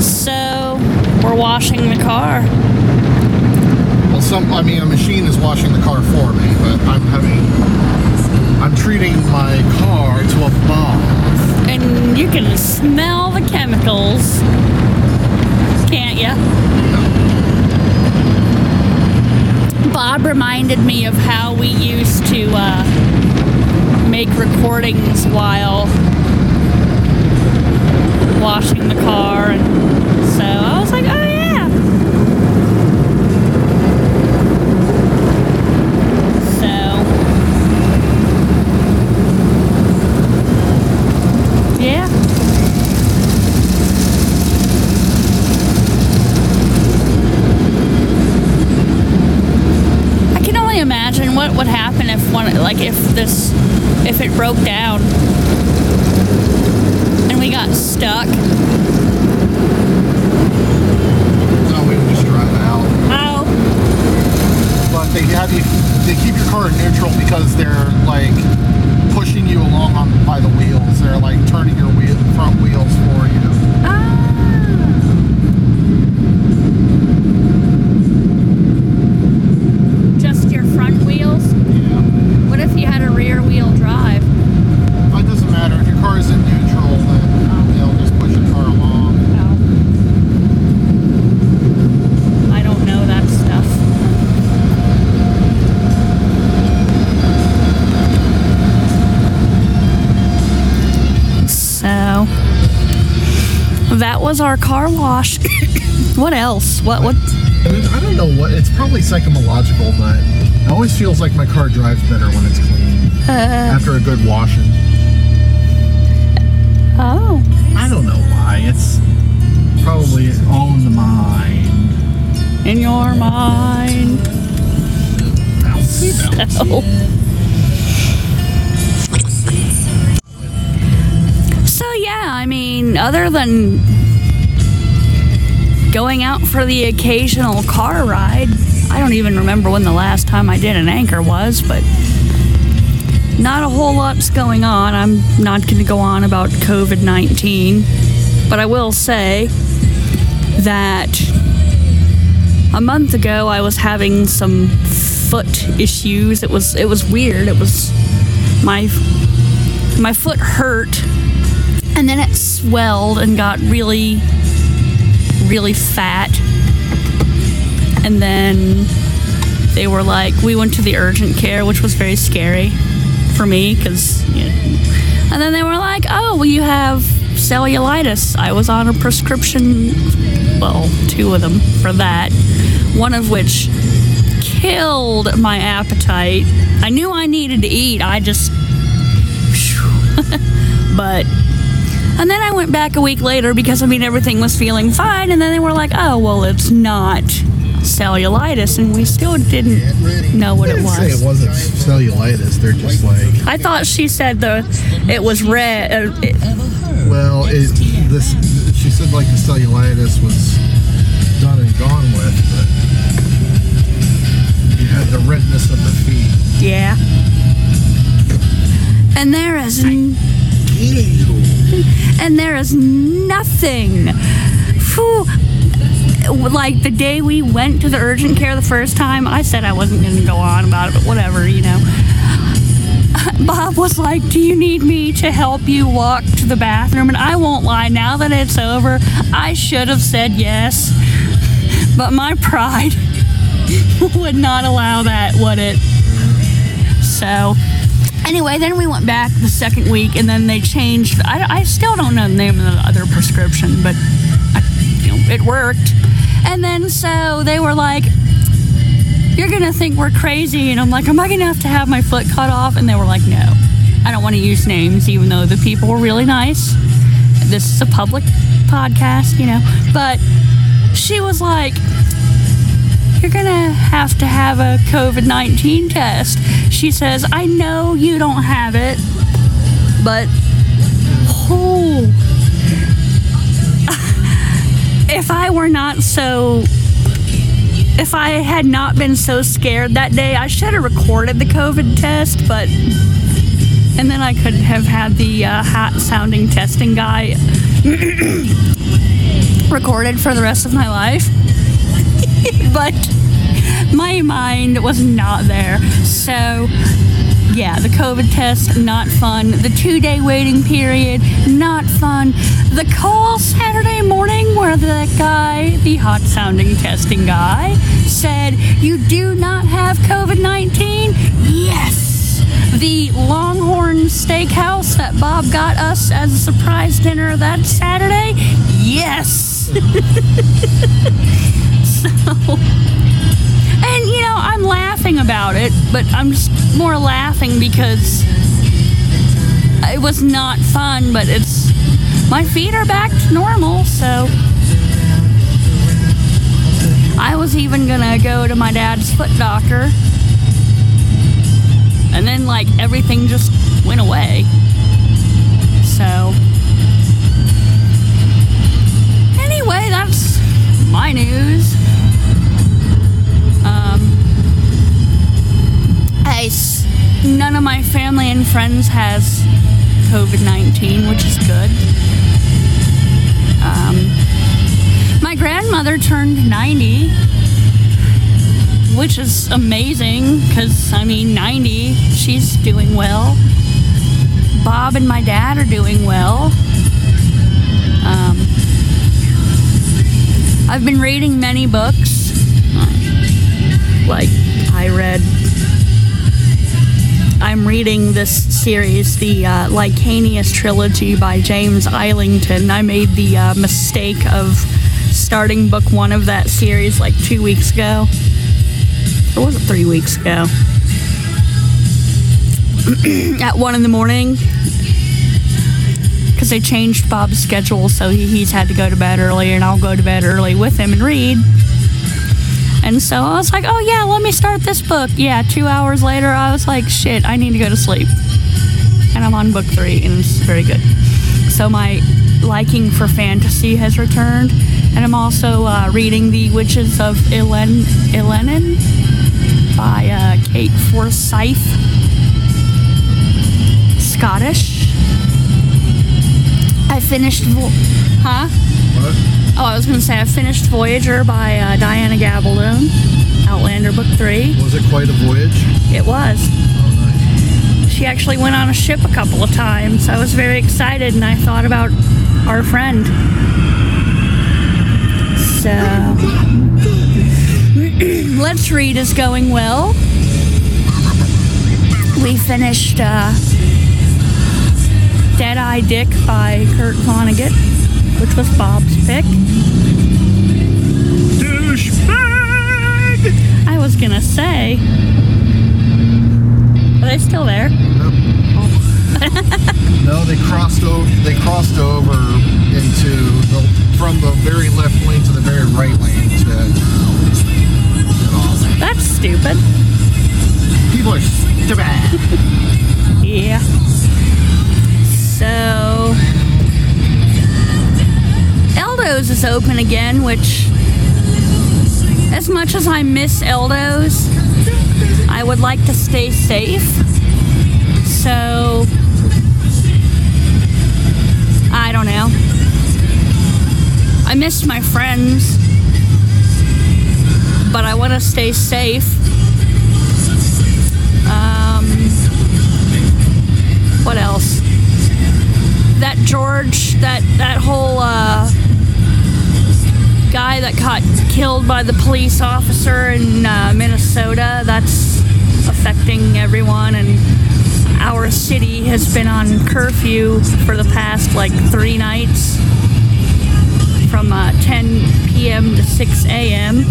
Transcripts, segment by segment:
So we're washing the car. Well, some, I mean, a machine is washing the car for me, but I'm having, I'm treating my car to a bath. And you can smell the chemicals. Can't ya? Bob reminded me of how we used to uh, make recordings while washing the car, and so I was like, oh yeah. So, yeah. I can only imagine what would happen if one, like if this, if it broke down we got stuck. No, we just out. Oh, But they have you, they keep your car in neutral because they're like pushing you along on by the wheels. They're like turning your wheel, front wheels for you. That was our car wash. what else? What what And it, I don't know what. It's probably psychological, but it always feels like my car drives better when it's clean uh, after a good washing. Oh. I don't know why. It's probably all in the mind. In your mind. Bouncy, bouncy. So So yeah, I mean, other than going out for the occasional car ride, I don't even remember when the last time I did an anchor was, but not a whole lot's going on. I'm not going to go on about COVID 19, but I will say that a month ago I was having some foot issues. It was it was weird. It was my my foot hurt and then it swelled and got really really fat. And then they were like we went to the urgent care, which was very scary for me cuz and then they were like, "Oh, well you have cellulitis." I was on a prescription well, two of them for that. One of which killed my appetite. I knew I needed to eat. I just but and then I went back a week later because I mean everything was feeling fine and then they were like, "Oh, well, it's not cellulitis." And we still didn't know what it They say was. it wasn't cellulitis. They're just like, I thought she said the it was red. Uh, it, well, it, this. She said like the cellulitis was done and gone with, but you had the redness of the feet. yeah. And there is and there is nothing. Phew. Like the day we went to the urgent care the first time, I said I wasn't going to go on about it, but whatever, you know. Bob was like, Do you need me to help you walk to the bathroom? And I won't lie, now that it's over, I should have said yes. But my pride would not allow that, would it? So, anyway, then we went back the second week, and then they changed. I, I still don't know the name of the other prescription, but I, you know, it worked. And then so they were like, "You're gonna think we're crazy," and I'm like, "Am I gonna have to have my foot cut off?" And they were like, "No, I don't want to use names, even though the people were really nice. This is a public podcast, you know." But she was like, you're gonna have to have a COVID 19 test. She says, I know you don't have it, but oh, if I were not so, if I had not been so scared that day, I should have recorded the COVID test, but And then I could have had the uh, hot sounding testing guy recorded for the rest of my life. but my mind was not there. So, yeah, the COVID test, not fun. The two day waiting period, not fun. The call Saturday morning where the guy, the hot sounding testing guy, said, You do not have COVID 19? Yes! The Longhorn Steakhouse that Bob got us as a surprise dinner that Saturday? Yes! so. And you know, I'm laughing about it, but I'm just more laughing because it was not fun, but it's my feet are back to normal, so I was even gonna go to my dad's foot doctor. And then like everything just went away. So anyway, that's family and friends has COVID 19, which is good. Um, my grandmother turned 90, which is amazing because, I mean, 90, she's doing well. Bob and my dad are doing well. Um, I've been reading many books. Like, I read. I'm reading this series, the uh, Licanius trilogy by James Islington. I made the uh, mistake of starting book one of that series like two weeks ago. Or was it three weeks ago? At one in the morning. Because they changed Bob's schedule, so he's had to go to bed early, and I'll go to bed early with him and read. And so I was like, oh yeah, let me start this book. Yeah, two hours later, I was like, shit, I need to go to sleep. And I'm on book three, and it's very good. So my liking for fantasy has returned. And I'm also uh, reading The Witches of Elen- by uh, Kate Forsyth. Scottish. I finished. Vo- huh? What? Oh, I was going to say I finished Voyager by uh, Diana Gabaldon, Outlander Book 3. Was it quite a voyage? It was. Oh, She actually went on a ship a couple of times. I was very excited and I thought about our friend. So, Let's Read is going well. We finished uh, Dead Eye Dick by Kurt Vonnegut, which was Bob's pick. Douchebag! I was gonna say. Are they still there? Nope. no, they crossed over. They crossed over into the from the very left lane to the very right lane to. That's stupid. People are stupid. Yeah. So. Eldo's is open again, which. As much as I miss Eldo's, I would like to stay safe. So. I don't know. I missed my friends, but I want to stay safe. Um, what else? That George, that that whole uh, guy that got killed by the police officer in uh, Minnesota. That's affecting everyone, and our city has been on curfew for the past like three nights, from uh, 10 p.m. to 6 a.m.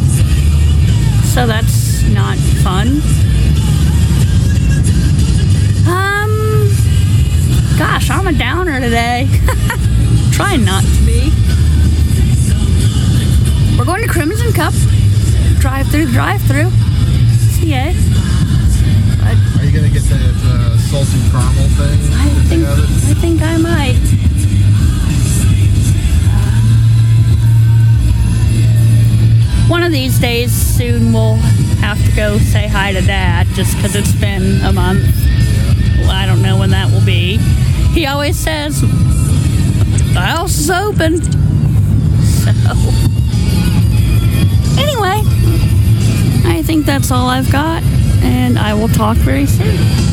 So that's not fun. Um, gosh, I'm a downer today. Trying not to be. We're going to Crimson Cup. Drive through, drive through. CA. But Are you gonna get that uh, salted caramel thing? I think you have it? I think I might. One of these days soon we'll have to go say hi to dad just because it's been a month. I don't know when that will be. He always says the house is open. So anyway, I think that's all I've got, and I will talk very soon.